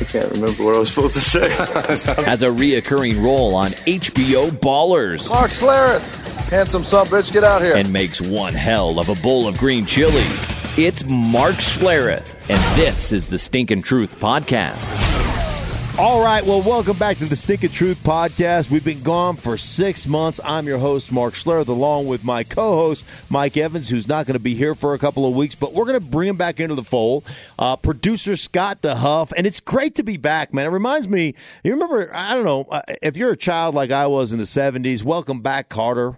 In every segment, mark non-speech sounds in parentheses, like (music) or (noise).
I can't remember what I was supposed to say. (laughs) Has a reoccurring role on HBO Ballers. Mark Schlereth. Handsome son bitch, get out here. And makes one hell of a bowl of green chili. It's Mark Schlereth, and this is the Stinkin' Truth Podcast. All right, well, welcome back to the Stinkin' Truth Podcast. We've been gone for six months. I'm your host, Mark Schlereth, along with my co host, Mike Evans, who's not going to be here for a couple of weeks, but we're going to bring him back into the fold. Uh, producer Scott DeHuff, and it's great to be back, man. It reminds me, you remember, I don't know, uh, if you're a child like I was in the 70s, welcome back, Kotter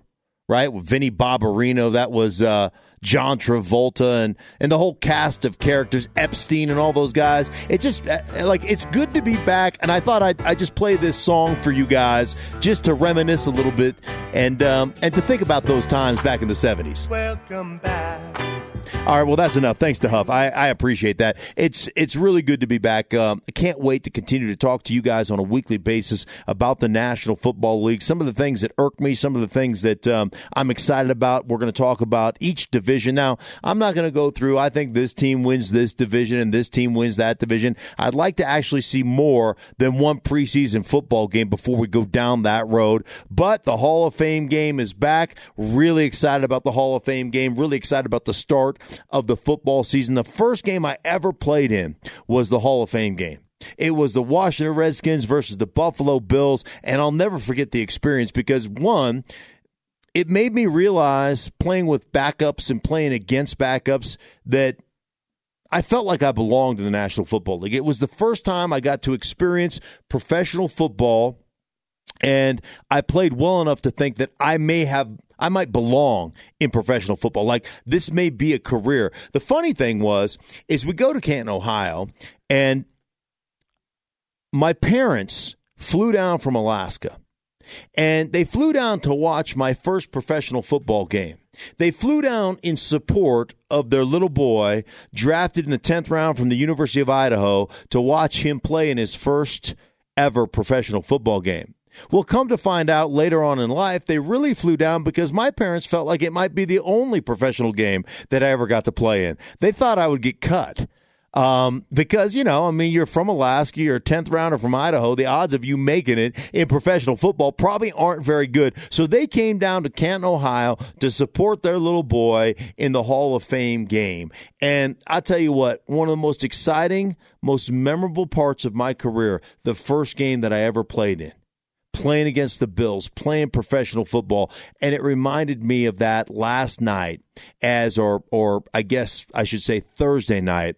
right? With Vinny Barbarino, that was uh, John Travolta, and and the whole cast of characters, Epstein, and all those guys. It just uh, like it's good to be back, and I thought I'd I just play this song for you guys just to reminisce a little bit and um, and to think about those times back in the seventies. Welcome back. All right, well that's enough. Thanks DeHuff. I, I appreciate that. It's it's really good to be back. Um, I can't wait to continue to talk to you guys on a weekly basis about the National Football League. Some of the things that irk me, some of the things that um, I'm excited about. We're going to talk about each division. Now, I'm not going to go through. I think this team wins this division and this team wins that division. I'd like to actually see more than one preseason football game before we go down that road. But the Hall of Fame game is back. Really excited about the Hall of Fame game. Really excited about the start of the football season. The first game I ever played in was the Hall of Fame game. It was the Washington Redskins versus the Buffalo Bills, and I'll never forget the experience because one, it made me realize playing with backups and playing against backups that I felt like I belonged in the National Football League. It was the first time I got to experience professional football and I played well enough to think that I may have I might belong in professional football. Like this may be a career. The funny thing was, is we go to Canton, Ohio, and my parents flew down from Alaska. And they flew down to watch my first professional football game. They flew down in support of their little boy, drafted in the 10th round from the University of Idaho, to watch him play in his first ever professional football game. Well, come to find out later on in life, they really flew down because my parents felt like it might be the only professional game that I ever got to play in. They thought I would get cut. Um, because, you know, I mean, you're from Alaska, you're a 10th rounder from Idaho. The odds of you making it in professional football probably aren't very good. So they came down to Canton, Ohio to support their little boy in the Hall of Fame game. And I tell you what, one of the most exciting, most memorable parts of my career, the first game that I ever played in playing against the Bills, playing professional football, and it reminded me of that last night as or or I guess I should say Thursday night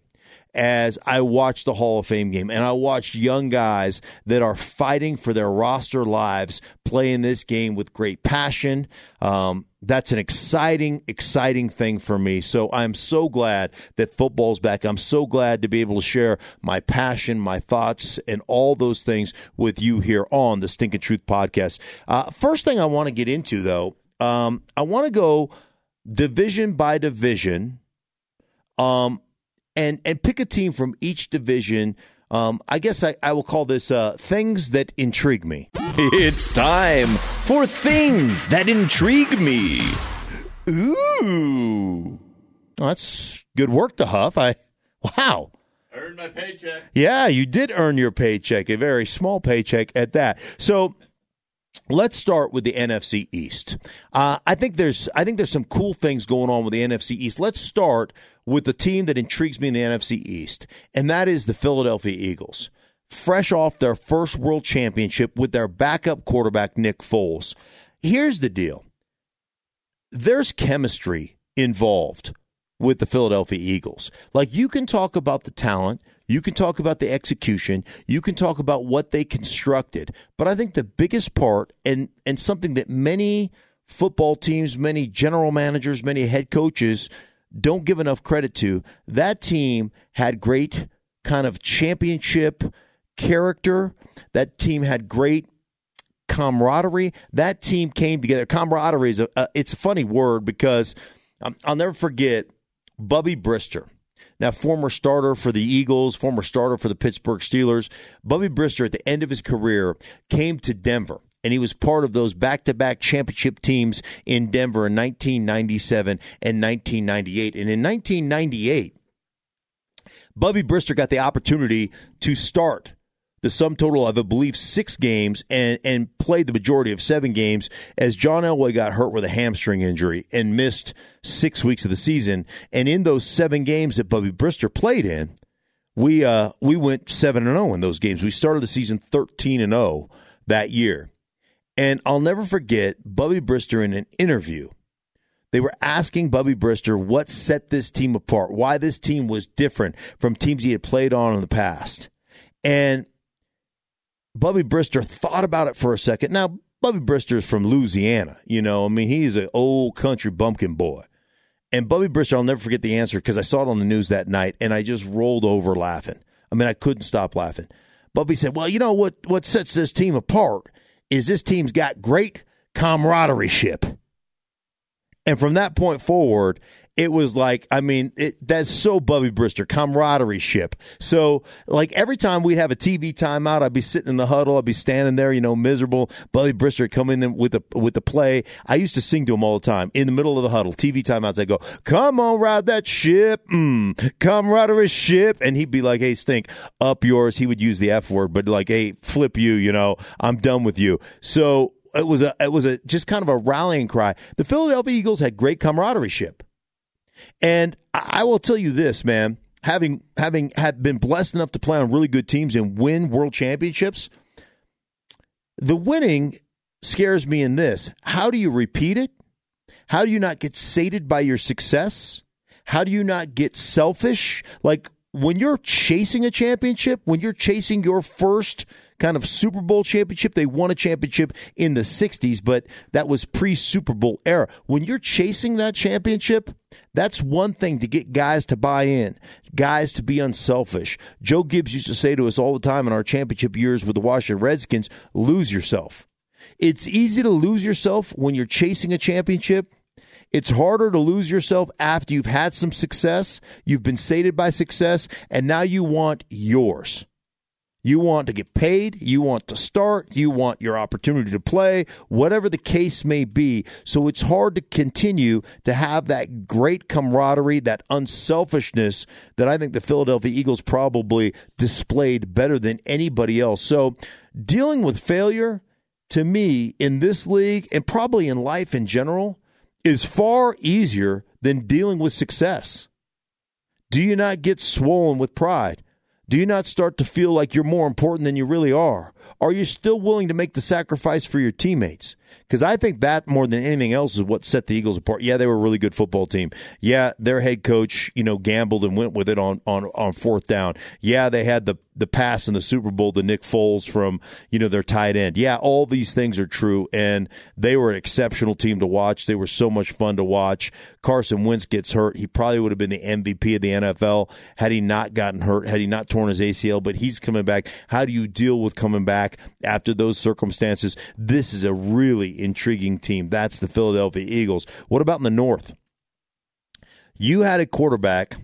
as I watched the Hall of Fame game and I watched young guys that are fighting for their roster lives playing this game with great passion. Um, that's an exciting, exciting thing for me. So I'm so glad that football's back. I'm so glad to be able to share my passion, my thoughts, and all those things with you here on the Stinkin' Truth podcast. Uh, first thing I want to get into, though, um, I want to go division by division, um, and and pick a team from each division. Um, I guess I, I will call this uh, things that intrigue me. (laughs) It's time for things that intrigue me. Ooh, well, that's good work DeHuff. I wow. Earned my paycheck. Yeah, you did earn your paycheck, a very small paycheck at that. So let's start with the NFC East. Uh, I think there's I think there's some cool things going on with the NFC East. Let's start with the team that intrigues me in the NFC East, and that is the Philadelphia Eagles. Fresh off their first world championship with their backup quarterback Nick Foles. Here's the deal. There's chemistry involved with the Philadelphia Eagles. Like you can talk about the talent, you can talk about the execution, you can talk about what they constructed, but I think the biggest part and and something that many football teams, many general managers, many head coaches don't give enough credit to, that team had great kind of championship character. That team had great camaraderie. That team came together. Camaraderie is a, a it's a funny word because Um, I'll never forget Bubby Brister. Now, former starter for the Eagles, former starter for the Pittsburgh Steelers. Bubby Brister, at the end of his career, came to Denver and he was part of those back-to-back championship teams in Denver in 1997 and 1998. And in 1998, Bubby Brister got the opportunity to start the sum total of, I believe, six games and, and played the majority of seven games as John Elway got hurt with a hamstring injury and missed six weeks of the season. And in those seven games that Bubby Brister played in, we uh, we went seven and zero oh in those games. We started the season thirteen and zero oh that year, and I'll never forget Bubby Brister in an interview. They were asking Bubby Brister what set this team apart, why this team was different from teams he had played on in the past, and Bubby Brister thought about it for a second. Now, Bubby Brister is from Louisiana. You know, I mean, he's an old country bumpkin boy. And Bubby Brister, I'll never forget the answer because I saw it on the news that night and I just rolled over laughing. I mean, I couldn't stop laughing. Bubby said, Well, you know what, what sets this team apart is this team's got great camaraderie ship. And from that point forward, it was like, I mean, it, that's so Bubby Brister, camaraderie ship. So, like, every time we'd have a TV timeout, I'd be sitting in the huddle, I'd be standing there, you know, miserable. Bubby Brister coming in with the with the play. I used to sing to him all the time in the middle of the huddle, TV timeouts. I go, "Come on, ride that ship, mm, camaraderie ship," and he'd be like, "Hey, stink, up yours." He would use the F word, but like, "Hey, flip you," you know, I'm done with you. So it was a it was a just kind of a rallying cry. The Philadelphia Eagles had great camaraderie ship. And I will tell you this, man, having having had been blessed enough to play on really good teams and win world championships, the winning scares me in this. How do you repeat it? How do you not get sated by your success? How do you not get selfish? Like when you're chasing a championship, when you're chasing your first kind of Super Bowl championship. They won a championship in the 60s, but that was pre Super Bowl era. When you're chasing that championship, that's one thing to get guys to buy in, guys to be unselfish. Joe Gibbs used to say to us all the time in our championship years with the Washington Redskins lose yourself. It's easy to lose yourself when you're chasing a championship. It's harder to lose yourself after you've had some success, you've been sated by success, and now you want yours. You want to get paid. You want to start. You want your opportunity to play, whatever the case may be. So it's hard to continue to have that great camaraderie, that unselfishness that I think the Philadelphia Eagles probably displayed better than anybody else. So dealing with failure to me in this league and probably in life in general is far easier than dealing with success. Do you not get swollen with pride? Do you not start to feel like you're more important than you really are? Are you still willing to make the sacrifice for your teammates? Because I think that more than anything else is what set the Eagles apart. Yeah, they were a really good football team. Yeah, their head coach, you know, gambled and went with it on on on fourth down. Yeah, they had the the pass in the Super Bowl to Nick Foles from, you know, their tight end. Yeah, all these things are true and they were an exceptional team to watch. They were so much fun to watch. Carson Wentz gets hurt. He probably would have been the MVP of the NFL had he not gotten hurt, had he not torn his ACL, but he's coming back. How do you deal with coming back after those circumstances? This is a really intriguing team. That's the Philadelphia Eagles. What about in the North? You had a quarterback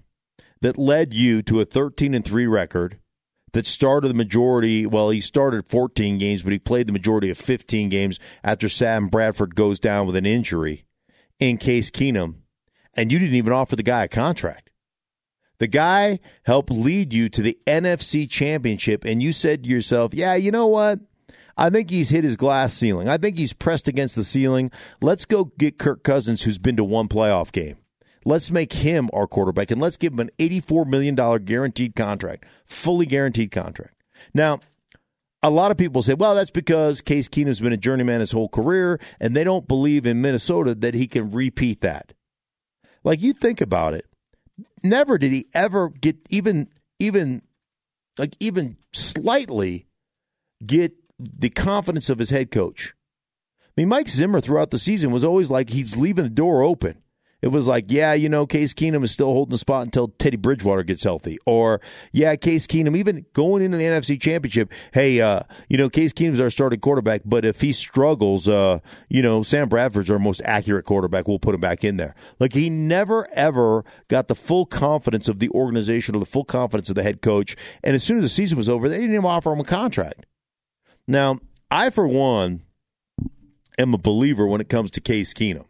that led you to a 13 and 3 record that started the majority. Well, he started 14 games, but he played the majority of 15 games after Sam Bradford goes down with an injury in Case Keenum, and you didn't even offer the guy a contract. The guy helped lead you to the NFC Championship, and you said to yourself, "Yeah, you know what? I think he's hit his glass ceiling. I think he's pressed against the ceiling. Let's go get Kirk Cousins, who's been to one playoff game." Let's make him our quarterback and let's give him an $84 million guaranteed contract, fully guaranteed contract. Now, a lot of people say, well, that's because Case Keenum's been a journeyman his whole career, and they don't believe in Minnesota that he can repeat that. Like you think about it, never did he ever get even even like even slightly get the confidence of his head coach. I mean, Mike Zimmer throughout the season was always like he's leaving the door open. It was like, yeah, you know, Case Keenum is still holding the spot until Teddy Bridgewater gets healthy. Or, yeah, Case Keenum, even going into the NFC Championship, hey, uh, you know, Case Keenum's our starting quarterback, but if he struggles, uh, you know, Sam Bradford's our most accurate quarterback. We'll put him back in there. Like, he never, ever got the full confidence of the organization or the full confidence of the head coach. And as soon as the season was over, they didn't even offer him a contract. Now, I, for one, am a believer when it comes to Case Keenum.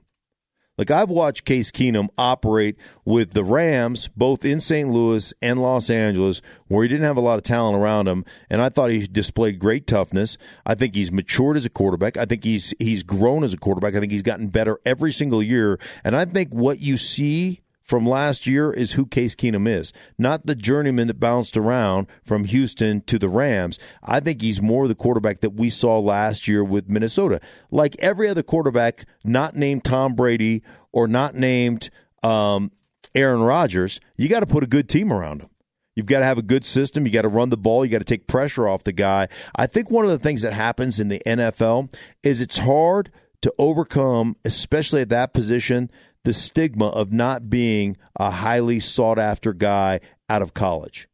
Like I've watched Case Keenum operate with the Rams, both in St. Louis and Los Angeles, where he didn't have a lot of talent around him, and I thought he displayed great toughness. I think he's matured as a quarterback. I think he's he's grown as a quarterback. I think he's gotten better every single year, and I think what you see from last year is who Case Keenum is, not the journeyman that bounced around from Houston to the Rams. I think he's more the quarterback that we saw last year with Minnesota. Like every other quarterback, not named Tom Brady or not named um, Aaron Rodgers, you got to put a good team around him. You've got to have a good system. You got to run the ball. You got to take pressure off the guy. I think one of the things that happens in the NFL is it's hard to overcome, especially at that position, the stigma of not being a highly sought after guy out of college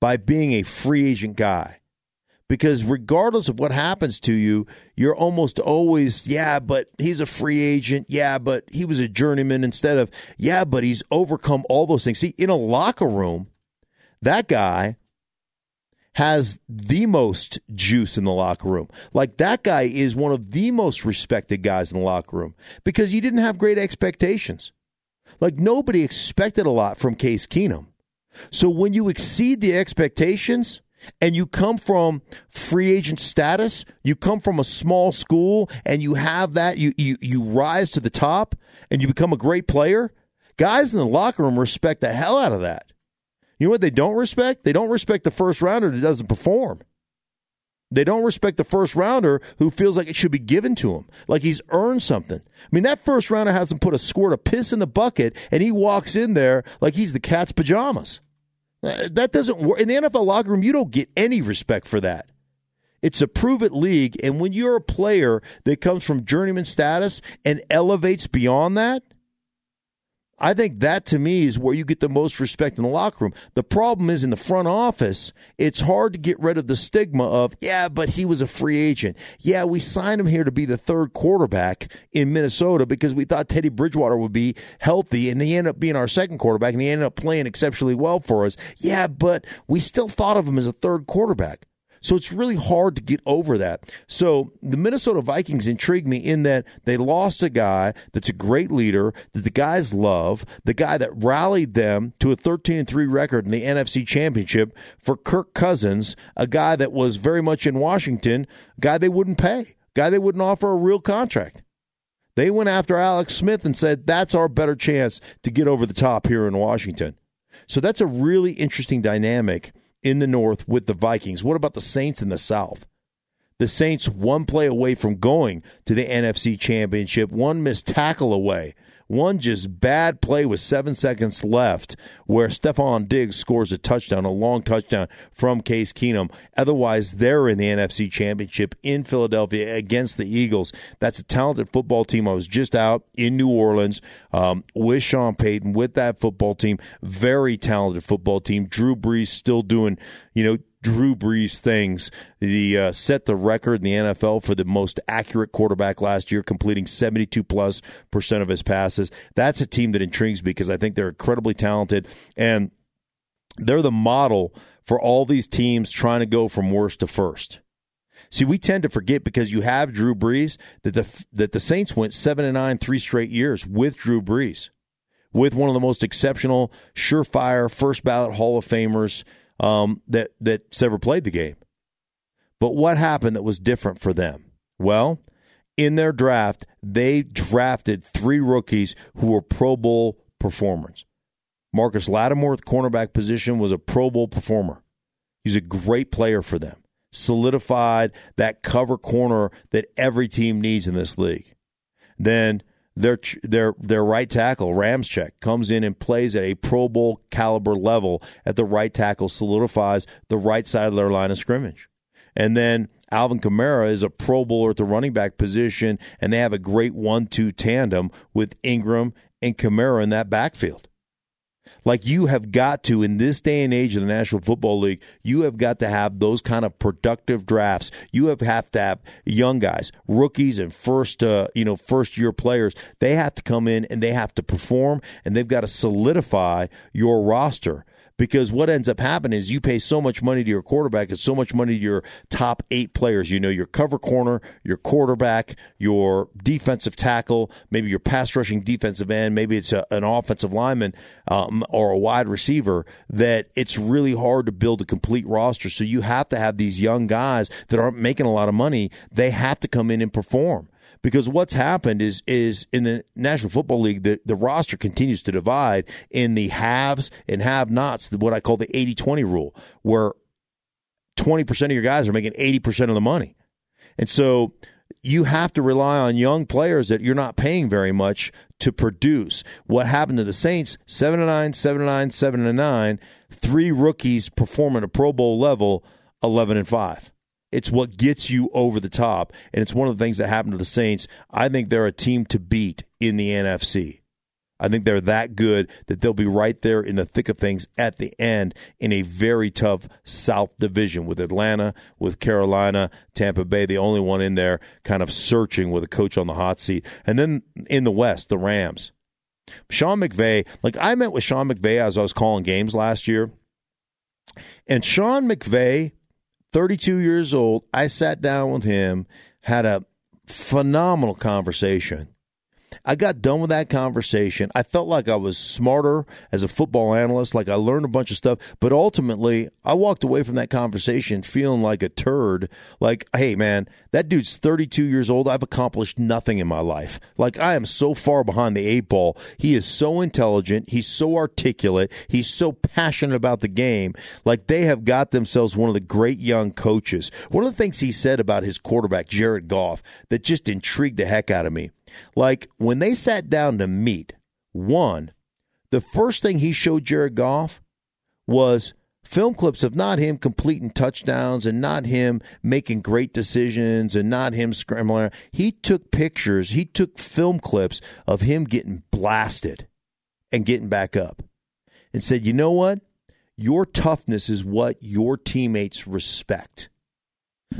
by being a free agent guy. Because regardless of what happens to you, you're almost always, yeah, but he's a free agent. Yeah, but he was a journeyman instead of, yeah, but he's overcome all those things. See, in a locker room, that guy has the most juice in the locker room. Like that guy is one of the most respected guys in the locker room because you didn't have great expectations. Like nobody expected a lot from Case Keenum. So when you exceed the expectations and you come from free agent status, you come from a small school and you have that, you you you rise to the top and you become a great player, guys in the locker room respect the hell out of that. You know what they don't respect? They don't respect the first rounder that doesn't perform. They don't respect the first rounder who feels like it should be given to him, like he's earned something. I mean, that first rounder hasn't put a squirt of piss in the bucket, and he walks in there like he's the cat's pajamas. Uh, that doesn't work. In the NFL locker room, you don't get any respect for that. It's a prove it league, and when you're a player that comes from journeyman status and elevates beyond that – I think that to me is where you get the most respect in the locker room. The problem is in the front office, it's hard to get rid of the stigma of, yeah, but he was a free agent. Yeah, we signed him here to be the third quarterback in Minnesota because we thought Teddy Bridgewater would be healthy and he ended up being our second quarterback and he ended up playing exceptionally well for us. Yeah, but we still thought of him as a third quarterback. So it's really hard to get over that. So the Minnesota Vikings intrigue me in that they lost a guy that's a great leader, that the guys love, the guy that rallied them to a 13 and 3 record in the NFC Championship for Kirk Cousins, a guy that was very much in Washington, guy they wouldn't pay, guy they wouldn't offer a real contract. They went after Alex Smith and said, that's our better chance to get over the top here in Washington. So that's a really interesting dynamic in the North with the Vikings. What about the Saints in the South? The Saints one play away from going to the NFC Championship, one missed tackle away one just bad play with seven seconds left where Stefon Diggs scores a touchdown, a long touchdown from Case Keenum. Otherwise, they're in the NFC Championship in Philadelphia against the Eagles. That's a talented football team. I was just out in New Orleans um, with Sean Payton with that football team. Very talented football team. Drew Brees still doing, you know, Drew Brees things. The uh, set the record in the NFL for the most accurate quarterback last year, completing 72 plus percent of his passes. That's a team that intrigues me because I think they're incredibly talented and they're the model for all these teams trying to go from worst to first. See, we tend to forget because you have Drew Brees that the that the Saints went seven and nine three straight years with Drew Brees, with one of the most exceptional, surefire, first ballot Hall of Famers um, that that's ever played the game. But what happened that was different for them? Well, in their draft, they drafted three rookies who were Pro Bowl performers. Marcus Lattimore at the cornerback position was a Pro Bowl performer. He's a great player for them. Solidified that cover corner that every team needs in this league. Then their their their right tackle Ramczyk comes in and plays at a Pro Bowl caliber level at the right tackle, solidifies the right side of their line of scrimmage, and then Alvin Kamara is a Pro Bowler at the running back position, and they have a great one-two tandem with Ingram and Kamara in that backfield. Like you have got to in this day and age of the National Football League, you have got to have those kind of productive drafts. You have have to have young guys, rookies, and first uh, you know first year players. They have to come in and they have to perform, and they've got to solidify your roster because what ends up happening is you pay so much money to your quarterback and so much money to your top eight players. You know, your cover corner, your quarterback, your defensive tackle, maybe your pass rushing defensive end, maybe it's a, an offensive lineman um, or a wide receiver, that it's really hard to build a complete roster. So you have to have these young guys that aren't making a lot of money. They have to come in and perform because what's happened is is in the National Football League the, the roster continues to divide in the haves and have nots what I call the 80-20 rule where 20% of your guys are making 80% of the money. And so you have to rely on young players that you're not paying very much to produce. What happened to the Saints? 7 to 9, 7 to 9, 7 to 9, three rookies perform at a Pro Bowl level, 11 and 5. It's what gets you over the top. And it's one of the things that happened to the Saints. I think they're a team to beat in the NFC. I think they're that good that they'll be right there in the thick of things at the end in a very tough South division with Atlanta, with Carolina, Tampa Bay, the only one in there kind of searching with a coach on the hot seat. And then in the West, the Rams. Sean McVay, like I met with Sean McVay as I was calling games last year. And Sean McVay 32 years old. I sat down with him, had a phenomenal conversation. I got done with that conversation. I felt like I was smarter as a football analyst, like I learned a bunch of stuff, but ultimately I walked away from that conversation feeling like a turd. Like, hey man, that dude's 32 years old. I've accomplished nothing in my life. Like I am so far behind the eight ball. He is so intelligent. He's so articulate. He's so passionate about the game. Like they have got themselves one of the great young coaches. One of the things he said about his quarterback, Jared Goff, that just intrigued the heck out of me like when they sat down to meet, one, the first thing he showed Jared Goff was film clips of not him completing touchdowns and not him making great decisions and not him scrambling. He took pictures, he took film clips of him getting blasted and getting back up and said, you know what? Your toughness is what your teammates respect.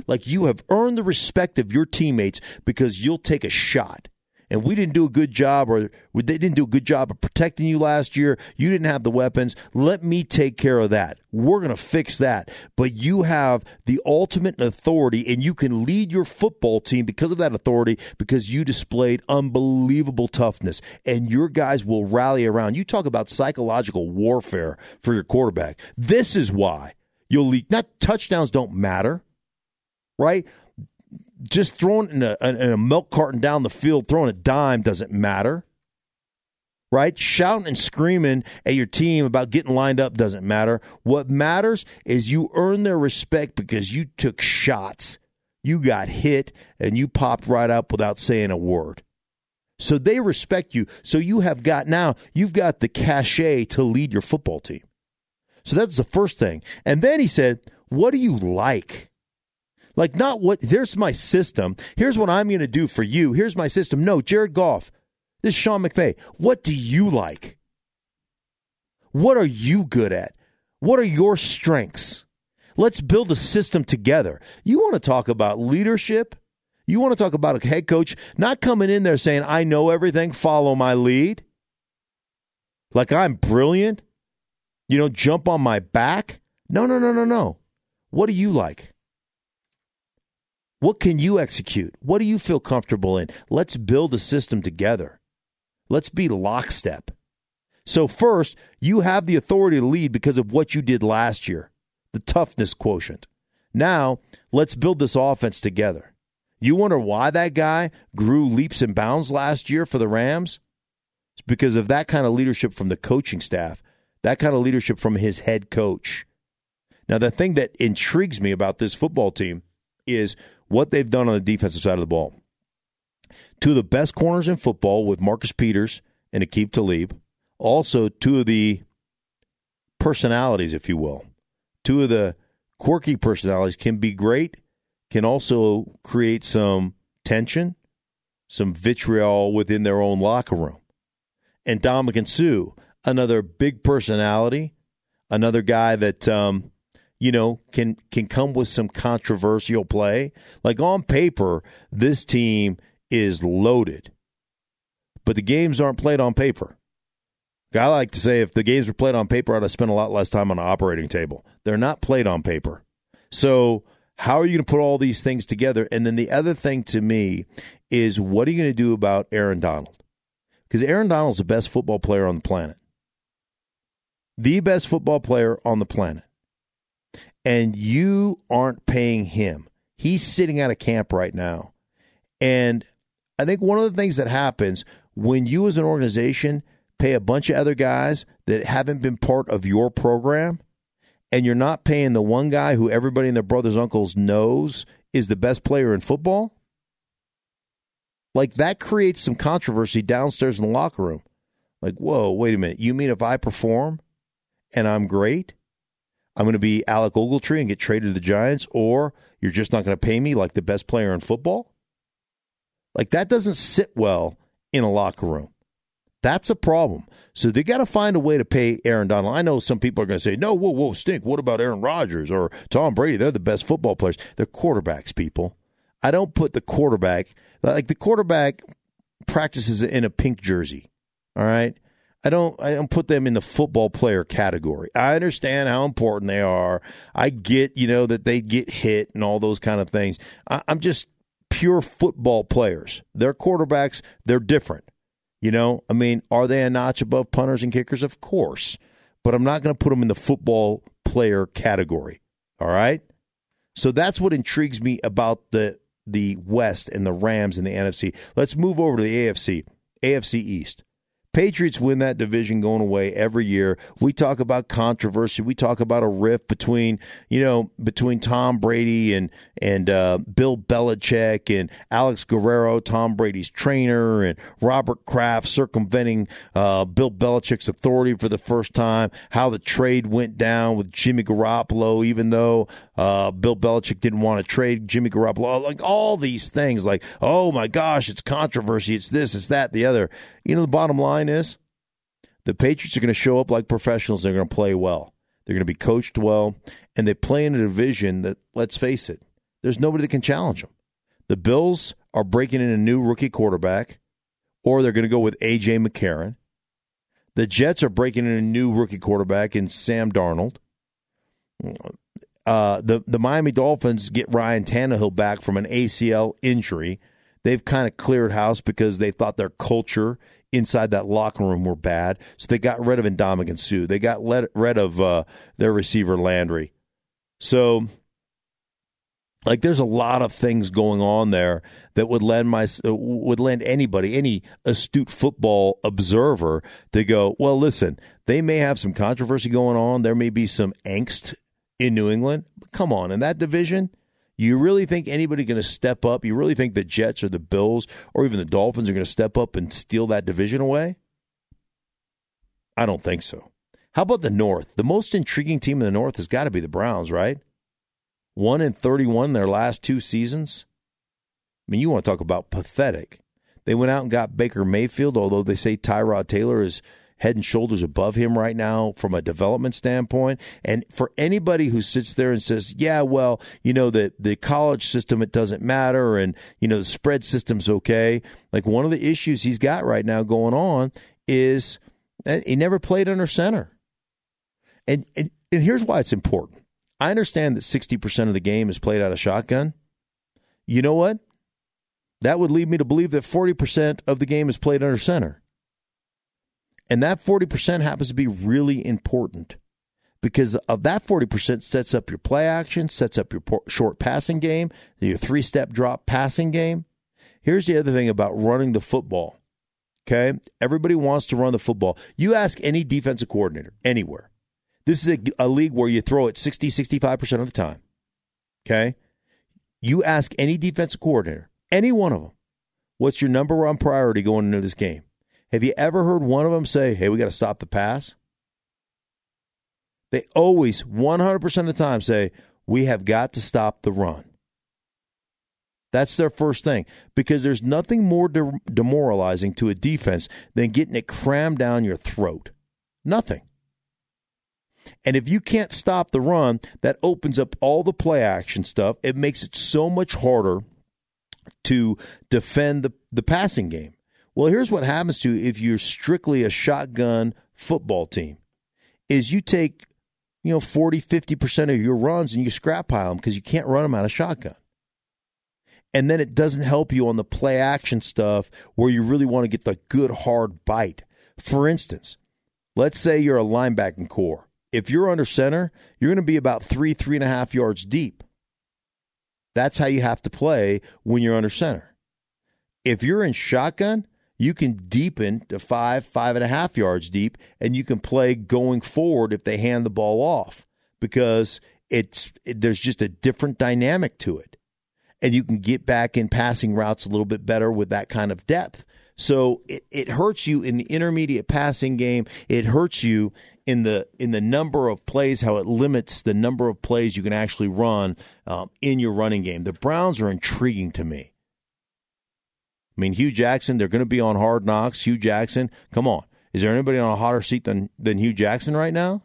Like you have earned the respect of your teammates because you'll take a shot and we didn't do a good job or they didn't do a good job of protecting you last year. You didn't have the weapons. Let me take care of that. We're going to fix that. But you have the ultimate authority and you can lead your football team because of that authority because you displayed unbelievable toughness and your guys will rally around. You talk about psychological warfare for your quarterback. This is why you'll lead. Not touchdowns don't matter, right? Just throwing in a, in a milk carton down the field, throwing a dime doesn't matter. Right? Shouting and screaming at your team about getting lined up doesn't matter. What matters is you earn their respect because you took shots, you got hit, and you popped right up without saying a word. So they respect you. So you have got now, you've got the cachet to lead your football team. So that's the first thing. And then he said, What do you like? Like, not what, there's my system. Here's what I'm going to do for you. Here's my system. No, Jared Goff. This is Sean McVay. What do you like? What are you good at? What are your strengths? Let's build a system together. You want to talk about leadership? You want to talk about a head coach not coming in there saying, I know everything, follow my lead? Like I'm brilliant? You know, jump on my back? No, no, no, no, no. What do you like? What can you execute? What do you feel comfortable in? Let's build a system together. Let's be lockstep. So, first, you have the authority to lead because of what you did last year, the toughness quotient. Now, let's build this offense together. You wonder why that guy grew leaps and bounds last year for the Rams? It's because of that kind of leadership from the coaching staff, that kind of leadership from his head coach. Now, the thing that intrigues me about this football team is what they've done on the defensive side of the ball. Two of the best corners in football with Marcus Peters and Aqib Talib. Also, two of the personalities, if you will. Two of the quirky personalities can be great, can also create some tension, some vitriol within their own locker room. And Ndamukong Suh, another big personality, another guy that um, you know can can come with some controversial play. Like on paper, this team is loaded, but the games aren't played on paper. I like to say if the games were played on paper, I'd have spent a lot less time on the operating table. They're not played on paper. So, how are you going to put all these things together? And then the other thing to me is what are you going to do about Aaron Donald? Because Aaron Donald's the best football player on the planet. The best football player on the planet. And you aren't paying him. He's sitting out of camp right now. And I think one of the things that happens when you as an organization pay a bunch of other guys that haven't been part of your program, and you're not paying the one guy who everybody and their brothers uncles knows is the best player in football, like that creates some controversy downstairs in the locker room. Like, whoa, wait a minute. You mean if I perform and I'm great, I'm going to be Alec Ogletree and get traded to the Giants, or you're just not going to pay me like the best player in football? Like that doesn't sit well in a locker room. That's a problem. So they got to find a way to pay Aaron Donald. I know some people are going to say, no, whoa, whoa, stink. What about Aaron Rodgers or Tom Brady? They're the best football players. They're quarterbacks, people. I don't put the quarterback, like the quarterback practices in a pink jersey. All right. I don't I don't put them in the football player category. I understand how important they are. I get, you know, that they get hit and all those kind of things. I, I'm just pure football players. They're quarterbacks, they're different. You know, I mean, are they a notch above punters and kickers? Of course. But I'm not going to put them in the football player category. All right? So that's what intrigues me about the the West and the Rams and the NFC. Let's move over to the AFC. AFC East. Patriots win that division going away every year. We talk about controversy. We talk about a rift between you know between Tom Brady and and uh, Bill Belichick and Alex Guerrero, Tom Brady's trainer, and Robert Kraft circumventing uh, Bill Belichick's authority for the first time. How the trade went down with Jimmy Garoppolo, even though uh, Bill Belichick didn't want to trade Jimmy Garoppolo. Like all these things, like oh my gosh, it's controversy. It's this, it's that, the other. You know, the bottom line is the Patriots are going to show up like professionals. They're going to play well. They're going to be coached well, and they play in a division that, let's face it, there's nobody that can challenge them. The Bills are breaking in a new rookie quarterback, or they're going to go with A.J. McCarron. The Jets are breaking in a new rookie quarterback in Sam Darnold. Uh, the the Miami Dolphins get Ryan Tannehill back from an ACL injury. They've kind of cleared house because they thought their culture inside that locker room were bad. So they got rid of Ndamukong Suh. They got let, rid of uh, their receiver Landry. So, like, there's a lot of things going on there that would lend my would lend anybody, any astute football observer, to go. Well, listen, they may have some controversy going on. There may be some angst in New England. But come on, in that division you really think anybody going to step up? You really think the Jets or the Bills or even the Dolphins are going to step up and steal that division away? I don't think so. How about the North? The most intriguing team in the North has got to be the Browns, right? 1 in 31 their last two seasons. I mean, you want to talk about pathetic. They went out and got Baker Mayfield, although they say Tyrod Taylor is head and shoulders above him right now from a development standpoint. And for anybody who sits there and says, yeah, well, you know, the, the college system, it doesn't matter. And, you know, the spread system's okay. Like one of the issues he's got right now going on is he never played under center. And, and, and here's why it's important. I understand that 60% of the game is played out of shotgun. You know what? That would lead me to believe that 40% of the game is played under center. And that 40% happens to be really important because of that 40% sets up your play action, sets up your short passing game, your three step drop passing game. Here's the other thing about running the football. Okay. Everybody wants to run the football. You ask any defensive coordinator anywhere. This is a, a league where you throw it 60, 65% of the time. Okay. You ask any defensive coordinator, any one of them, what's your number one priority going into this game? Have you ever heard one of them say, hey, we got to stop the pass? They always, 100% of the time, say, we have got to stop the run. That's their first thing because there's nothing more de- demoralizing to a defense than getting it crammed down your throat. Nothing. And if you can't stop the run, that opens up all the play action stuff. It makes it so much harder to defend the, the passing game. Well, here's what happens to you if you're strictly a shotgun football team is you take, you know, 40, 50% of your runs and you scrap pile them because you can't run them out of shotgun. And then it doesn't help you on the play action stuff where you really want to get the good hard bite. For instance, let's say you're a linebacking core. If you're under center, you're going to be about three, three and a half yards deep. That's how you have to play when you're under center. If you're in shotgun, you can deepen to five, five and a half yards deep, and you can play going forward if they hand the ball off because it's it, there's just a different dynamic to it, and you can get back in passing routes a little bit better with that kind of depth. So it, it hurts you in the intermediate passing game. It hurts you in the in the number of plays, how it limits the number of plays you can actually run um, in your running game. The Browns are intriguing to me. I mean, Hue Jackson, they're going to be on hard knocks. Hue Jackson, come on. Is there anybody on a hotter seat than, than Hue Jackson right now?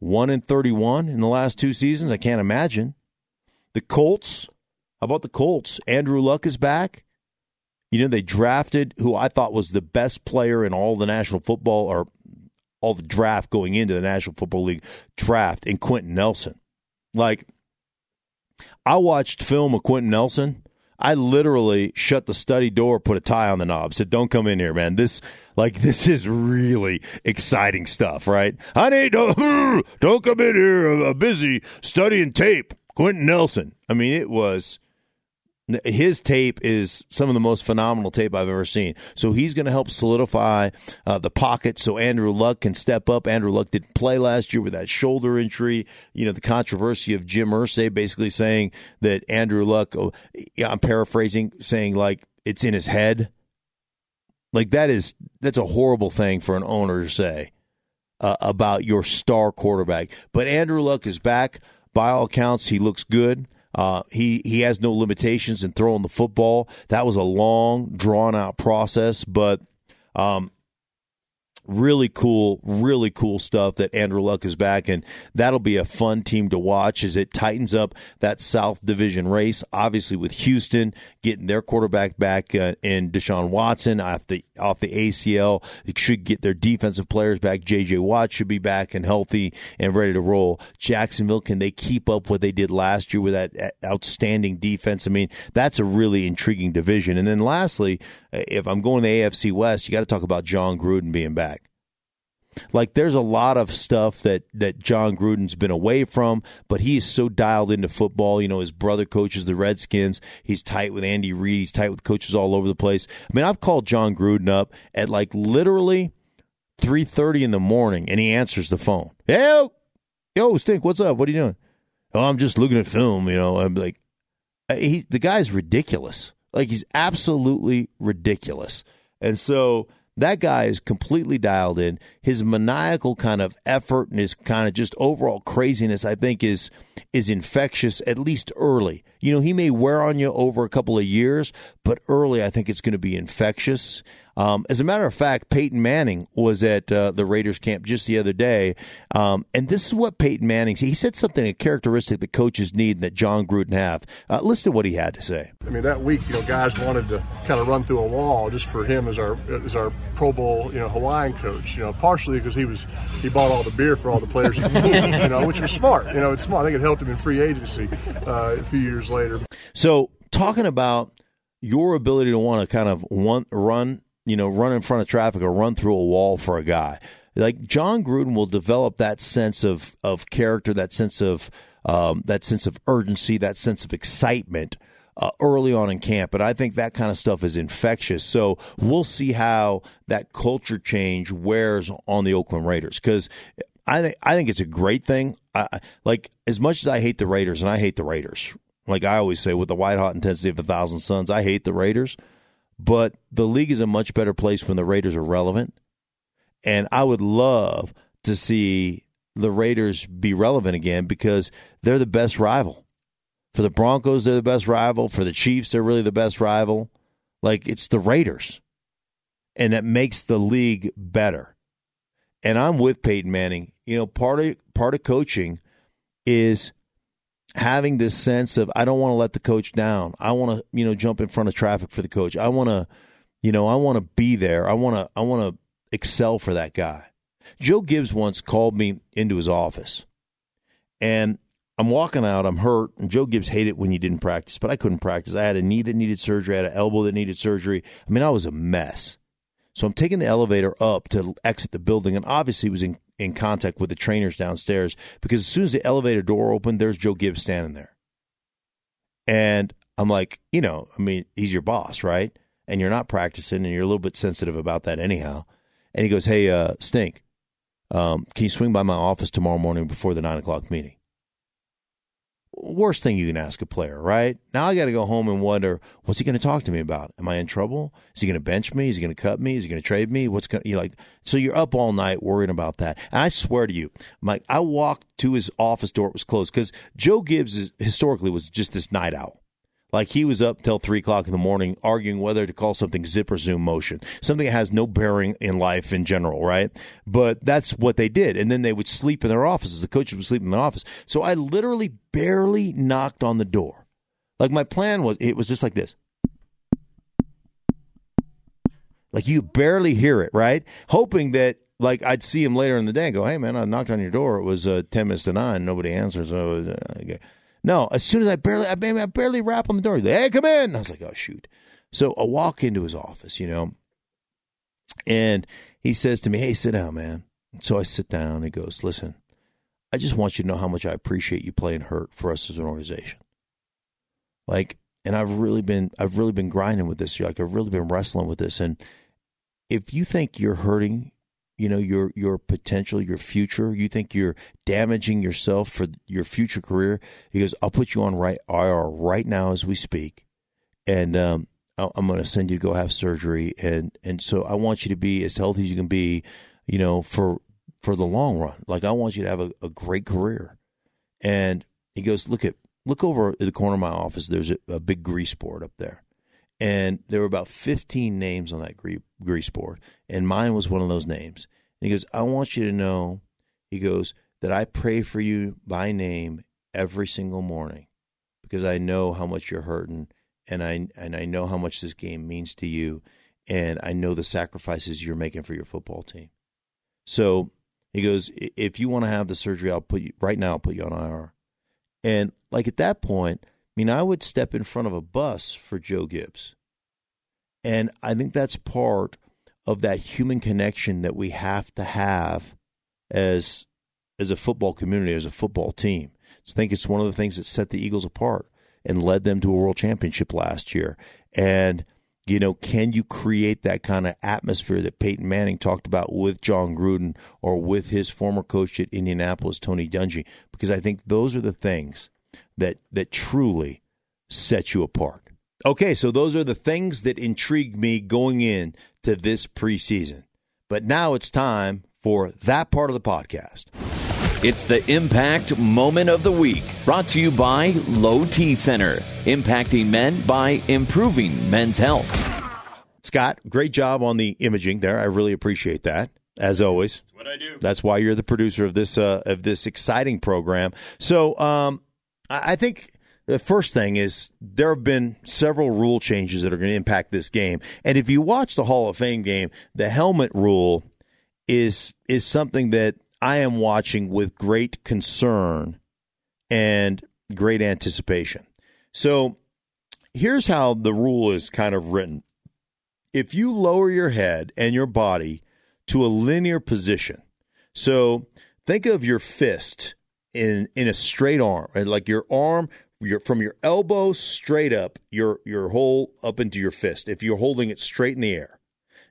1 in 31 in the last two seasons? I can't imagine. The Colts, how about the Colts? Andrew Luck is back. You know, they drafted who I thought was the best player in all the National Football or all the draft going into the National Football League draft in Quenton Nelson. Like, I watched film of Quenton Nelson I literally shut the study door, put a tie on the knob, said, "Don't come in here, man. This like this is really exciting stuff, right? Honey, don't (laughs) don't come in here. I'm busy studying tape." Quenton Nelson. I mean, it was his tape is some of the most phenomenal tape I've ever seen. So he's going to help solidify uh, the pocket so Andrew Luck can step up. Andrew Luck didn't play last year with that shoulder injury. You know, the controversy of Jim Irsay basically saying that Andrew Luck, oh, I'm paraphrasing, saying like it's in his head. Like that is, that's a horrible thing for an owner to say uh, about your star quarterback. But Andrew Luck is back. By all accounts, he looks good. Uh, he he has no limitations in throwing the football. That was a long, drawn out process, but um, really cool, really cool stuff that Andrew Luck is back, and that'll be a fun team to watch as it tightens up that South Division race. Obviously, with Houston getting their quarterback back uh, in Deshaun Watson off the off the ACL, they should get their defensive players back. J.J. Watt should be back and healthy and ready to roll. Jacksonville, can they keep up what they did last year with that outstanding defense? I mean, that's a really intriguing division. And then lastly, if I'm going to the AFC West, you got to talk about Jon Gruden being back. Like there's a lot of stuff that that Jon Gruden's been away from, but he is so dialed into football. You know, his brother coaches the Redskins. He's tight with Andy Reid. He's tight with coaches all over the place. I mean, I've called Jon Gruden up at like literally three thirty in the morning, and he answers the phone. Hey, yo, Stink, what's up? What are you doing? Oh, I'm just looking at film. You know, I'm like, uh, he, the guy's ridiculous. Like he's absolutely ridiculous. And so that guy is completely dialed in. His maniacal kind of effort and his kind of just overall craziness, I think, is is infectious. At least early, you know, he may wear on you over a couple of years, but early, I think it's going to be infectious. Um, as a matter of fact, Peyton Manning was at uh, the Raiders camp just the other day, um, and this is what Peyton Manning said. He said something a characteristic that coaches need and that Jon Gruden have. Uh, listen to what he had to say. I mean, that week, you know, guys wanted to kind of run through a wall just for him as our as our Pro Bowl, you know, Hawaiian coach. You know, partially because he was he bought all the beer for all the players, (laughs) you know, which was smart. You know, it's smart. I think it helped him in free agency uh, a few years later. So, talking about your ability to want to kind of want, run you know, run in front of traffic or run through a wall for a guy. Like Jon Gruden will develop that sense of of character, that sense of um, that sense of urgency, that sense of excitement uh, early on in camp, and I think that kind of stuff is infectious. So we'll see how that culture change wears on the Oakland Raiders because I think I think it's a great thing. I, like as much as I hate the Raiders, and I hate the Raiders, like I always say, with the white hot intensity of a thousand suns, I hate the Raiders but the league is a much better place when the Raiders are relevant. And I would love to see the Raiders be relevant again because they're the best rival. For the Broncos, they're the best rival. For the Chiefs, they're really the best rival. Like it's the Raiders. And that makes the league better. And I'm with Peyton Manning. You know, part of part of coaching is having this sense of I don't want to let the coach down. I want to, you know, jump in front of traffic for the coach. I want to, you know, I want to be there. I want to I want to excel for that guy. Joe Gibbs once called me into his office. And I'm walking out, I'm hurt, and Joe Gibbs hated when you didn't practice, but I couldn't practice. I had a knee that needed surgery, I had an elbow that needed surgery. I mean, I was a mess. So I'm taking the elevator up to exit the building, and obviously was in, in contact with the trainers downstairs because as soon as the elevator door opened, there's Joe Gibbs standing there. And I'm like, you know, I mean, he's your boss, right? And you're not practicing, and you're a little bit sensitive about that anyhow. And he goes, Hey, uh, Stink, um, can you swing by my office tomorrow morning before the nine o'clock meeting? Worst thing you can ask a player, right? Now I got to go home and wonder what's he going to talk to me about? Am I in trouble? Is he going to bench me? Is he going to cut me? Is he going to trade me? What's going? You like? So you're up all night worrying about that. And I swear to you, Mike, I walked to his office door; it was closed because Joe Gibbs is, historically was just this night owl. Like he was up till three o'clock in the morning arguing whether to call something zip or zoom motion, something that has no bearing in life in general, right? But that's what they did. And then they would sleep in their offices. The coaches would sleep in their office. So I literally barely knocked on the door. Like my plan was, it was just like this. Like you barely hear it, right? Hoping that like I'd see him later in the day and go, hey man, I knocked on your door. It was uh, 10 minutes to nine. Nobody answers. So, uh, okay. No, as soon as I barely, I, I barely rap on the door. He's like, hey, come in. I was like, oh, shoot. So I walk into his office, you know, and he says to me, hey, sit down, man. so I sit down. He goes, listen, I just want you to know how much I appreciate you playing hurt for us as an organization. Like, and I've really been, I've really been grinding with this. Like, I've really been wrestling with this. And if you think you're hurting you know your your potential your future. You think you're damaging yourself for your future career? He goes i'll put you on right ir right now as we speak and um, i'm going to send you to go have surgery and and so i want you to be as healthy as you can be you know for for the long run. Like i want you to have a, a great career. And he goes look at look over the corner of my office. There's a, a big grease board up there and there were about 15 names on that grease board, and mine was one of those names. And he goes, I want you to know, he goes, that I pray for you by name every single morning because I know how much you're hurting and I and I know how much this game means to you and I know the sacrifices you're making for your football team. So he goes, if you want to have the surgery, I'll put you right now. I'll put you on IR. And like at that point, mean, I would step in front of a bus for Joe Gibbs. And I think that's part of that human connection that we have to have as as a football community, as a football team. So I think it's one of the things that set the Eagles apart and led them to a world championship last year. And you know, can you create that kind of atmosphere that Peyton Manning talked about with Jon Gruden or with his former coach at Indianapolis, Tony Dungy? Because I think those are the things that that truly set you apart. Okay, so those are the things that intrigued me going in to this preseason. But now it's time for that part of the podcast. It's the Impact Moment of the Week, brought to you by Low T Center, impacting men by improving men's health. Scott, great job on the imaging there. I really appreciate that, as always. That's what I do. That's why you're the producer of this uh, of this exciting program. So, um, I think the first thing is there have been several rule changes that are going to impact this game. And if you watch the Hall of Fame game, the helmet rule is is something that I am watching with great concern and great anticipation. So here's how the rule is kind of written. If you lower your head and your body to a linear position, so think of your fist in in a straight arm, right? Like your arm your from your elbow straight up, your your whole up into your fist. If you're holding it straight in the air,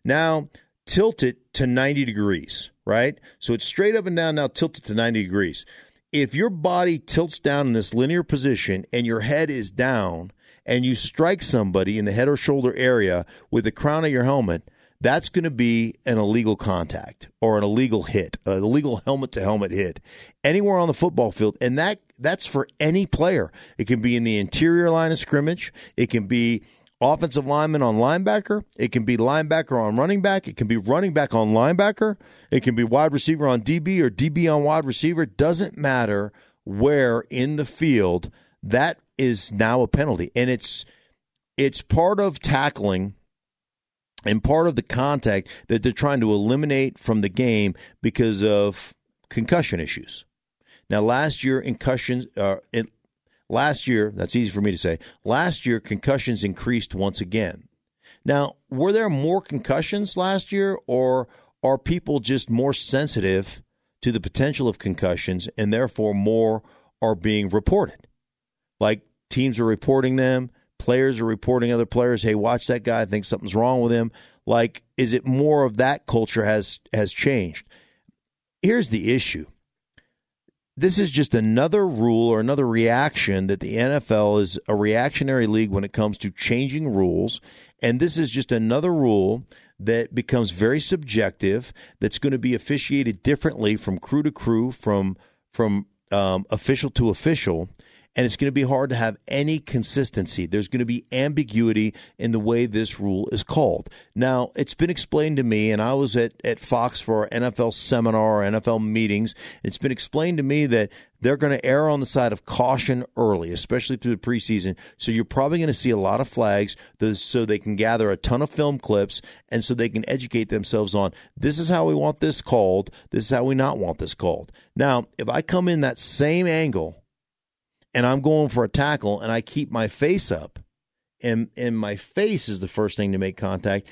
now tilt it to 90 degrees, right? So it's straight up and down. Now tilt it to 90 degrees. If your body tilts down in this linear position and your head is down, and you strike somebody in the head or shoulder area with the crown of your helmet, that's going to be an illegal contact or an illegal hit, an illegal helmet to helmet hit anywhere on the football field. And that that's for any player. It can be in the interior line of scrimmage. It can be offensive lineman on linebacker. It can be linebacker on running back. It can be running back on linebacker. It can be wide receiver on DB or DB on wide receiver. It doesn't matter where in the field that is now a penalty, and it's it's part of tackling and part of the contact that they're trying to eliminate from the game because of concussion issues. Now, last year, concussions, uh, it, last year, that's easy for me to say, last year, concussions increased once again. Now, were there more concussions last year, or are people just more sensitive to the potential of concussions and therefore more are being reported? Like teams are reporting them, players are reporting other players, hey, watch that guy, I think something's wrong with him. Like, is it more of that culture has has changed? Here's the issue this is just another rule or another reaction that the NFL is a reactionary league when it comes to changing rules. And this is just another rule that becomes very subjective, that's going to be officiated differently from crew to crew, from from um, official to official and it's going to be hard to have any consistency. There's going to be ambiguity in the way this rule is called. Now, it's been explained to me, and I was at, at Fox for our NFL seminar, NFL meetings. It's been explained to me that they're going to err on the side of caution early, especially through the preseason. So you're probably going to see a lot of flags so they can gather a ton of film clips and so they can educate themselves on this is how we want this called, this is how we not want this called. Now, if I come in that same angle and I'm going for a tackle and I keep my face up and and my face is the first thing to make contact,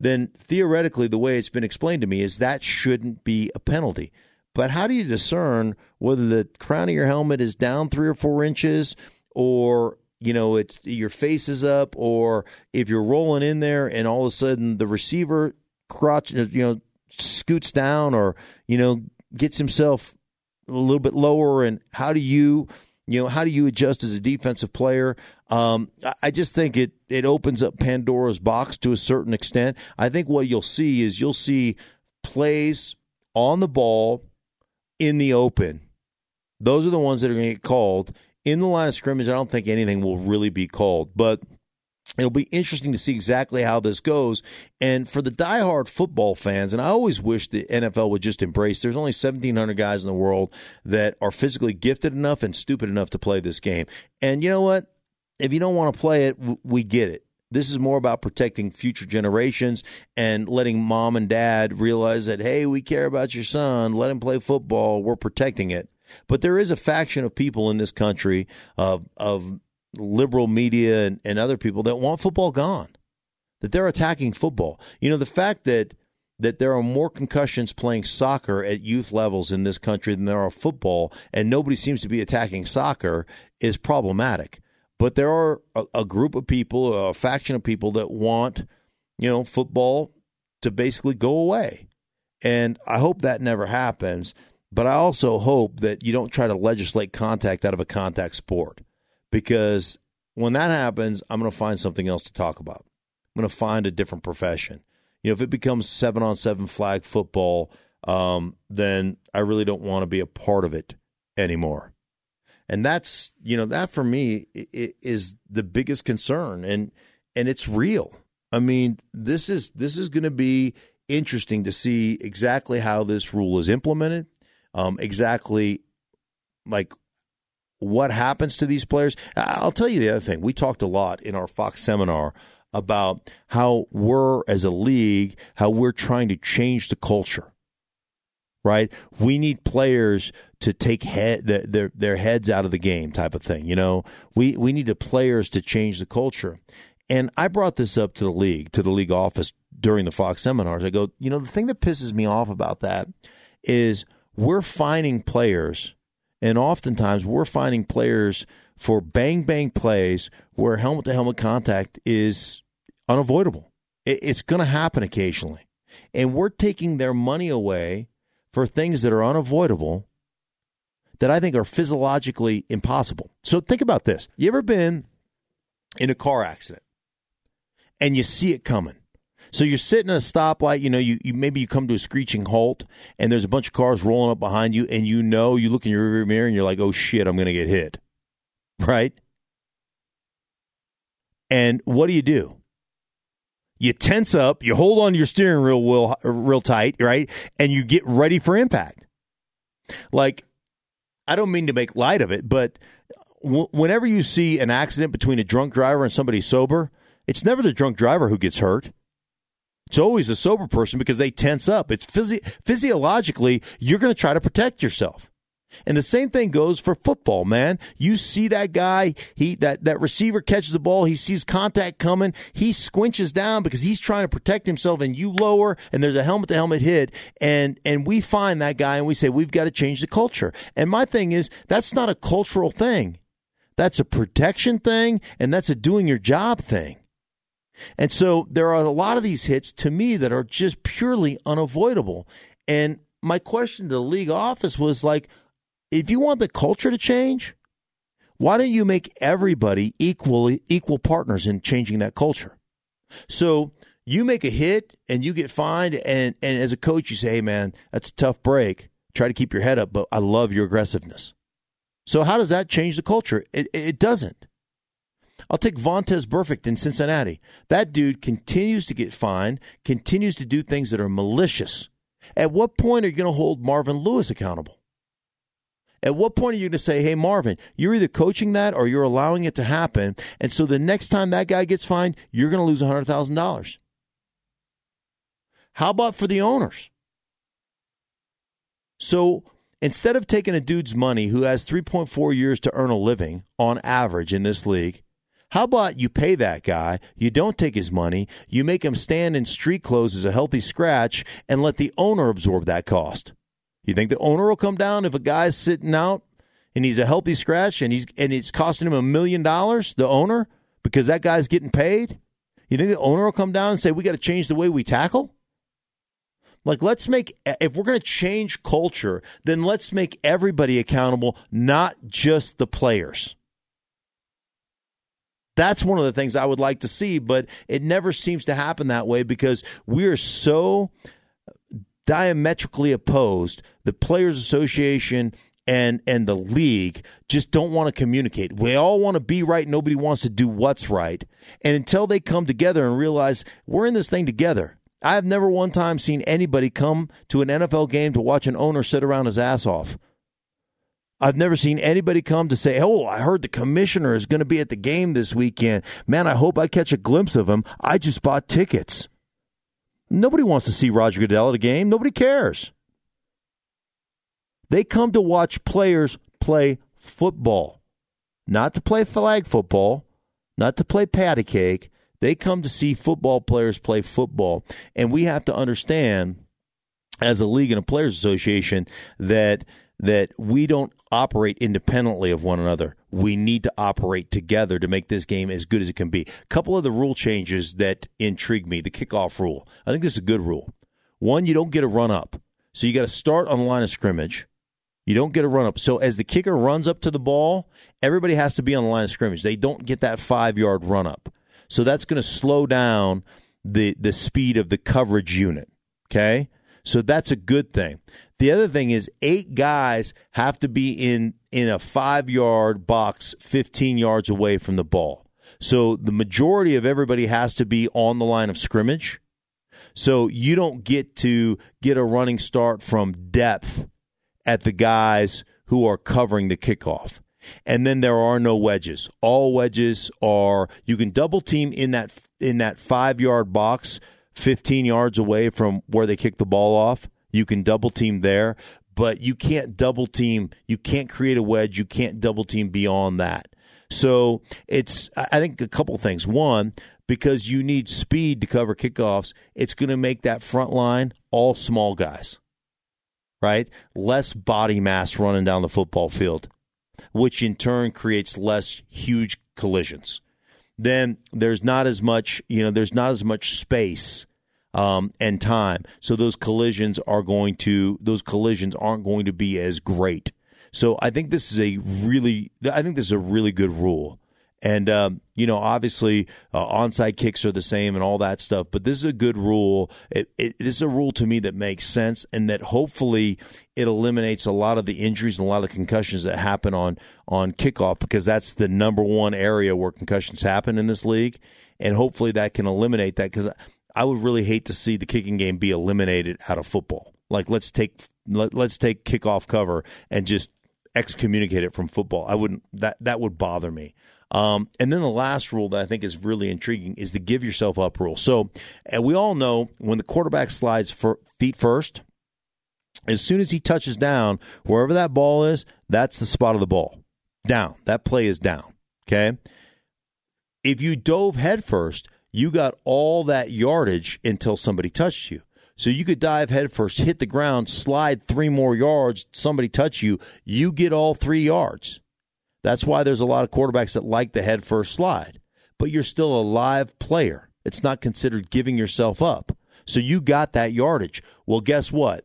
then theoretically the way it's been explained to me is that shouldn't be a penalty. But how do you discern whether the crown of your helmet is down three or four inches or you know it's your face is up or if you're rolling in there and all of a sudden the receiver crotch you know scoots down or you know gets himself a little bit lower and how do you you know, how do you adjust as a defensive player? Um, I just think it it opens up Pandora's box to a certain extent. I think what you'll see is you'll see plays on the ball in the open. Those are the ones that are going to get called in the line of scrimmage. I don't think anything will really be called, but It'll be interesting to see exactly how this goes. And for the diehard football fans, and I always wish the NFL would just embrace there's only 1,700 guys in the world that are physically gifted enough and stupid enough to play this game. And you know what? If you don't want to play it, we get it. This is more about protecting future generations and letting mom and dad realize that, hey, we care about your son. Let him play football. We're protecting it. But there is a faction of people in this country of of liberal media and, and other people that want football gone, that they're attacking football. You know, the fact that that there are more concussions playing soccer at youth levels in this country than there are football, and nobody seems to be attacking soccer is problematic. But there are a, a group of people, a faction of people that want, you know, football to basically go away. And I hope that never happens. But I also hope that you don't try to legislate contact out of a contact sport because when that happens, I'm going to find something else to talk about. I'm going to find a different profession. You know, if it becomes seven on seven flag football, um, then I really don't want to be a part of it anymore. And that's you know that for me is the biggest concern, and and it's real. I mean, this is this is going to be interesting to see exactly how this rule is implemented, um, exactly like what happens to these players. I'll tell you the other thing. We talked a lot in our Fox seminar about how we're, as a league, how we're trying to change the culture. Right? We need players to take head, their their heads out of the game, type of thing. You know, we we need the players to change the culture. And I brought this up to the league, to the league office during the Fox seminars. I go, you know, the thing that pisses me off about that is we're finding players and oftentimes we're finding players for bang bang plays where helmet to helmet contact is unavoidable. It's going to happen occasionally. And we're taking their money away for things that are unavoidable that I think are physiologically impossible. So think about this. You ever been in a car accident and you see it coming? So you're sitting at a stoplight, you know, you, you maybe you come to a screeching halt and there's a bunch of cars rolling up behind you and you know you look in your rearview mirror and you're like, "Oh shit, I'm going to get hit." (laughs) Right? And what do you do? You tense up, you hold on to your steering wheel real, real tight, right? And you get ready for impact. Like I don't mean to make light of it, but w- whenever you see an accident between a drunk driver and somebody sober, it's never the drunk driver who gets hurt. It's always a sober person because they tense up. It's physi- physiologically, you're going to try to protect yourself. And the same thing goes for football, man. You see that guy, he that that receiver catches the ball, he sees contact coming, he squinches down because he's trying to protect himself and you lower and there's a helmet to helmet hit and and we find that guy and we say we've got to change the culture. And my thing is that's not a cultural thing. That's a protection thing and that's a doing your job thing. And so there are a lot of these hits to me that are just purely unavoidable. And my question to the league office was like, if you want the culture to change, why don't you make everybody equally equal partners in changing that culture? So you make a hit and you get fined, and and as a coach, you say, "Hey, man, that's a tough break. Try to keep your head up, but I love your aggressiveness." So how does that change the culture? It, it doesn't. I'll take Vontaze Burfict in Cincinnati. That dude continues to get fined, continues to do things that are malicious. At what point are you going to hold Marvin Lewis accountable? At what point are you going to say, hey, Marvin, you're either coaching that or you're allowing it to happen. And so the next time that guy gets fined, you're going to lose $100,000. How about for the owners? So instead of taking a dude's money who has 3.4 years to earn a living on average in this league, how about you pay that guy, you don't take his money, you make him stand in street clothes as a healthy scratch, and let the owner absorb that cost? You think the owner will come down if a guy's sitting out and he's a healthy scratch and he's and it's costing him a million dollars, the owner, because that guy's getting paid? You think the owner will come down and say we got to change the way we tackle? Like let's make if we're going to change culture, then let's make everybody accountable, not just the players. That's one of the things I would like to see, but it never seems to happen that way because we're so diametrically opposed. The Players Association and and the league just don't want to communicate. We all want to be right. Nobody wants to do what's right. And until they come together and realize we're in this thing together. I have never one time seen anybody come to an NFL game to watch an owner sit around his ass off. I've never seen anybody come to say, "Oh, I heard the commissioner is going to be at the game this weekend. Man, I hope I catch a glimpse of him. I just bought tickets." Nobody wants to see Roger Goodell at a game. Nobody cares. They come to watch players play football, not to play flag football, not to play patty cake. They come to see football players play football. And we have to understand, as a league and a players association, that that we don't operate independently of one another. We need to operate together to make this game as good as it can be. A couple of the rule changes that intrigue me. The kickoff rule. I think this is a good rule. One, you don't get a run up. So you got to start on the line of scrimmage. You don't get a run up. So as the kicker runs up to the ball, everybody has to be on the line of scrimmage. They don't get that five yard run up. So that's going to slow down the the speed of the coverage unit. Okay? So that's a good thing. The other thing is eight guys have to be in in a 5-yard box 15 yards away from the ball. So the majority of everybody has to be on the line of scrimmage. So you don't get to get a running start from depth at the guys who are covering the kickoff. And then there are no wedges. All wedges are you can double team in that in that 5-yard box 15 yards away from where they kick the ball off. You can double team there, but you can't double team. You can't create a wedge. You can't double team beyond that. So it's, I think, a couple things. One, because you need speed to cover kickoffs, it's going to make that front line all small guys, right? Less body mass running down the football field, which in turn creates less huge collisions. Then there's not as much, you know, there's not as much space um, and time. So those collisions are going to those collisions aren't going to be as great. So I think this is a really I think this is a really good rule. And, um, you know, obviously, uh, onside kicks are the same and all that stuff, but this is a good rule. It, it, this is a rule to me that makes sense and that hopefully it eliminates a lot of the injuries and a lot of the concussions that happen on, on kickoff because that's the number one area where concussions happen in this league. And hopefully that can eliminate that because I would really hate to see the kicking game be eliminated out of football. Like, let's take, let, let's take kickoff cover and just excommunicate it from football. I wouldn't, that, that would bother me. Um, and then the last rule that I think is really intriguing is the give yourself up rule. So, and we all know when the quarterback slides for feet first, as soon as he touches down, wherever that ball is, that's the spot of the ball. Down. That play is down. Okay. If you dove head first, you got all that yardage until somebody touched you. So you could dive head first, hit the ground, slide three more yards, somebody touch you, you get all three yards. That's why there's a lot of quarterbacks that like the head first slide. But you're still a live player. It's not considered giving yourself up. So you got that yardage. Well, guess what?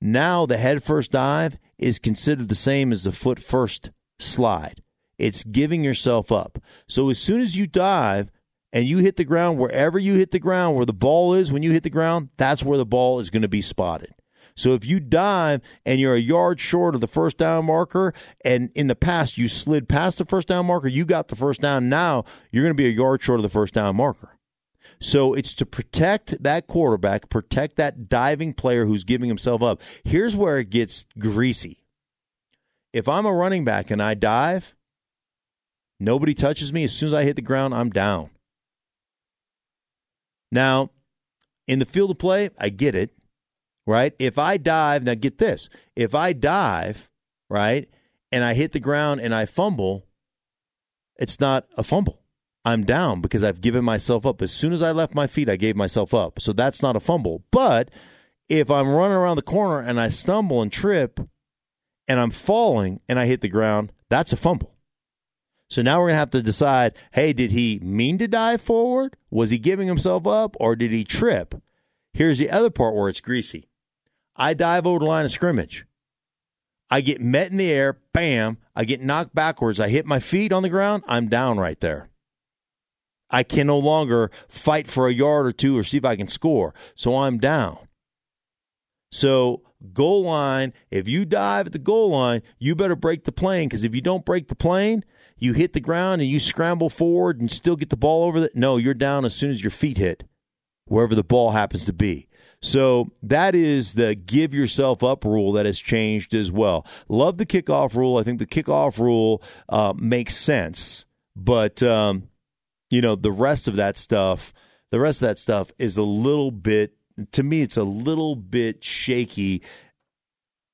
Now the head first dive is considered the same as the foot first slide. It's giving yourself up. So as soon as you dive and you hit the ground, wherever you hit the ground, where the ball is when you hit the ground, that's where the ball is going to be spotted. So if you dive and you're a yard short of the first down marker, and in the past you slid past the first down marker, you got the first down. Now you're going to be a yard short of the first down marker. So it's to protect that quarterback, protect that diving player who's giving himself up. Here's where it gets greasy. If I'm a running back and I dive, nobody touches me. As soon as I hit the ground, I'm down. Now, in the field of play, I get it right? If I dive, now get this if I dive, right, and I hit the ground and I fumble, it's not a fumble. I'm down because I've given myself up. As soon as I left my feet, I gave myself up. So that's not a fumble. But if I'm running around the corner and I stumble and trip and I'm falling and I hit the ground, that's a fumble. So now we're going to have to decide hey, did he mean to dive forward? Was he giving himself up or did he trip? Here's the other part where it's greasy. I dive over the line of scrimmage. I get met in the air, bam, I get knocked backwards. I hit my feet on the ground, I'm down right there. I can no longer fight for a yard or two or see if I can score. So I'm down. So, goal line, if you dive at the goal line, you better break the plane because if you don't break the plane, you hit the ground and you scramble forward and still get the ball over the. No, you're down as soon as your feet hit, wherever the ball happens to be. So that is the give yourself up rule that has changed as well. Love the kickoff rule. I think the kickoff rule uh, makes sense, but um, you know the rest of that stuff, the rest of that stuff is a little bit. To me, it's a little bit shaky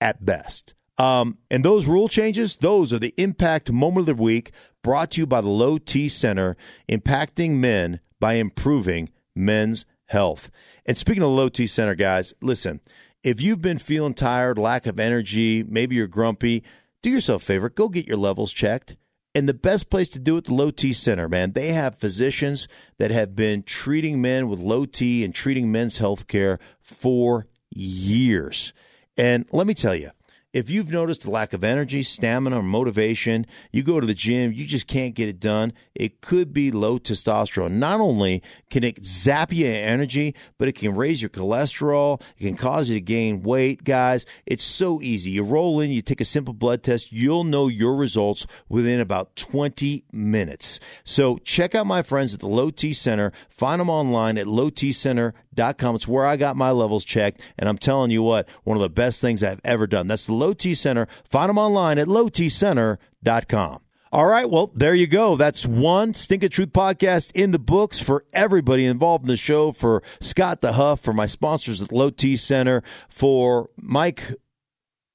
at best. Um, and those rule changes, those are the impact moment of the week brought to you by the Low T Center, impacting men by improving men's health. And speaking of the Low T Center, guys, listen, if you've been feeling tired, lack of energy, maybe you're grumpy, do yourself a favor, go get your levels checked. And the best place to do it, the Low T Center, man. They have physicians that have been treating men with low T and treating men's health care for years. And let me tell you, if you've noticed a lack of energy, stamina, or motivation, you go to the gym, you just can't get it done, it could be low testosterone. Not only can it zap you energy, but it can raise your cholesterol, it can cause you to gain weight, guys. It's so easy. You roll in, you take a simple blood test, you'll know your results within about 20 minutes. So check out my friends at the Low T Center. Find them online at lowtcenter.com. It's where I got my levels checked, and I'm telling you what, one of the best things I've ever done. That's the Low T Center. Find them online at lowtcenter.com. All right, well, there you go. That's one Stinkin' Truth podcast in the books for everybody involved in the show. For Scott DeHuff, for my sponsors at Low T Center, for Mike,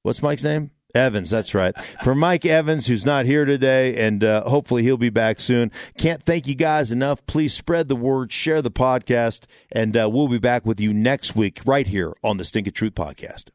what's Mike's name? Evans, that's right. For Mike Evans, who's not here today, and uh, hopefully he'll be back soon. Can't thank you guys enough. Please spread the word, share the podcast, and uh, we'll be back with you next week right here on the Stinkin' Truth podcast.